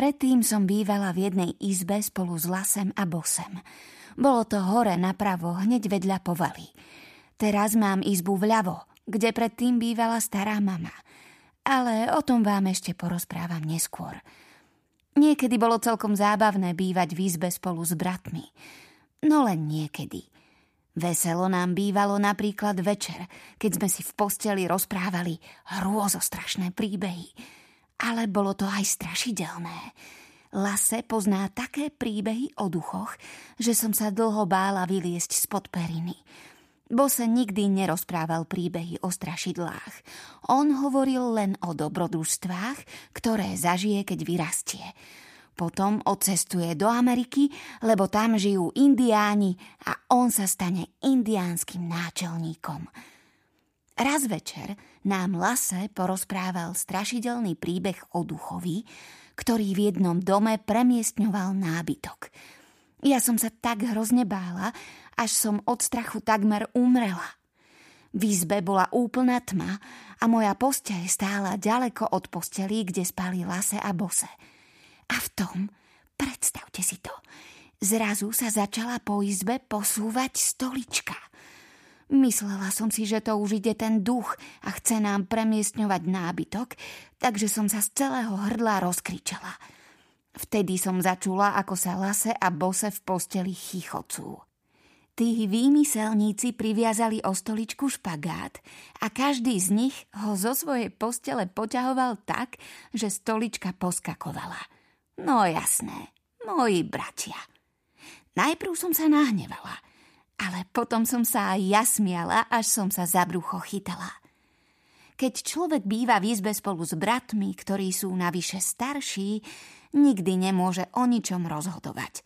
Predtým som bývala v jednej izbe spolu s Lasem a Bosem. Bolo to hore napravo, hneď vedľa povaly. Teraz mám izbu vľavo, kde predtým bývala stará mama. Ale o tom vám ešte porozprávam neskôr. Niekedy bolo celkom zábavné bývať v izbe spolu s bratmi. No len niekedy. Veselo nám bývalo napríklad večer, keď sme si v posteli rozprávali hrôzostrašné príbehy. Ale bolo to aj strašidelné. Lase pozná také príbehy o duchoch, že som sa dlho bála vyliesť spod periny. Bose nikdy nerozprával príbehy o strašidlách. On hovoril len o dobrodružstvách, ktoré zažije, keď vyrastie. Potom odcestuje do Ameriky, lebo tam žijú indiáni a on sa stane indiánskym náčelníkom. Raz večer nám Lase porozprával strašidelný príbeh o duchovi, ktorý v jednom dome premiestňoval nábytok. Ja som sa tak hrozne bála, až som od strachu takmer umrela. V izbe bola úplná tma a moja posteľ stála ďaleko od postelí, kde spali Lase a Bose. A v tom, predstavte si to, zrazu sa začala po izbe posúvať stolička. Myslela som si, že to už ide ten duch a chce nám premiestňovať nábytok, takže som sa z celého hrdla rozkričala – Vtedy som začula, ako sa Lase a Bose v posteli chichocú. Tí výmyselníci priviazali o stoličku špagát a každý z nich ho zo svojej postele poťahoval tak, že stolička poskakovala. No jasné, moji bratia. Najprv som sa nahnevala, ale potom som sa aj jasmiala, až som sa za brucho chytala. Keď človek býva v izbe spolu s bratmi, ktorí sú navyše starší, nikdy nemôže o ničom rozhodovať.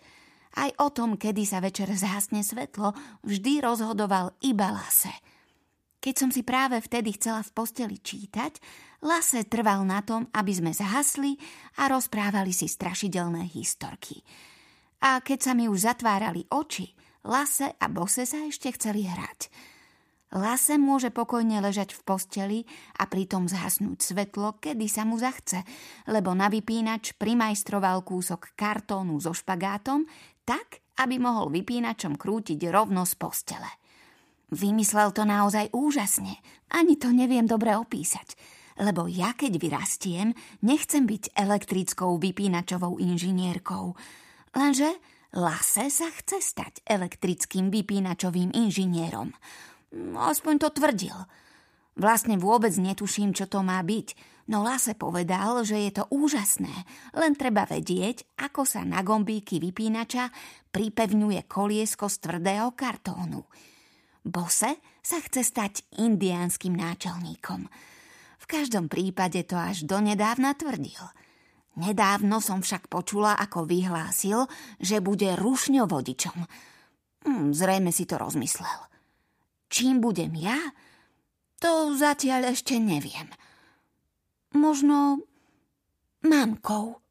Aj o tom, kedy sa večer zhasne svetlo, vždy rozhodoval iba Lase. Keď som si práve vtedy chcela v posteli čítať, Lase trval na tom, aby sme zhasli a rozprávali si strašidelné historky. A keď sa mi už zatvárali oči, Lase a Bose sa ešte chceli hrať – Lase môže pokojne ležať v posteli a pritom zhasnúť svetlo, kedy sa mu zachce, lebo na vypínač primajstroval kúsok kartónu so špagátom tak, aby mohol vypínačom krútiť rovno z postele. Vymyslel to naozaj úžasne, ani to neviem dobre opísať, lebo ja keď vyrastiem, nechcem byť elektrickou vypínačovou inžinierkou. Lenže Lase sa chce stať elektrickým vypínačovým inžinierom – aspoň to tvrdil. Vlastne vôbec netuším, čo to má byť, no Lase povedal, že je to úžasné, len treba vedieť, ako sa na gombíky vypínača pripevňuje koliesko z tvrdého kartónu. Bose sa chce stať indiánskym náčelníkom. V každom prípade to až donedávna tvrdil. Nedávno som však počula, ako vyhlásil, že bude rušňovodičom. Hm, zrejme si to rozmyslel. Čím budem ja? To zatiaľ ešte neviem. Možno mamkou.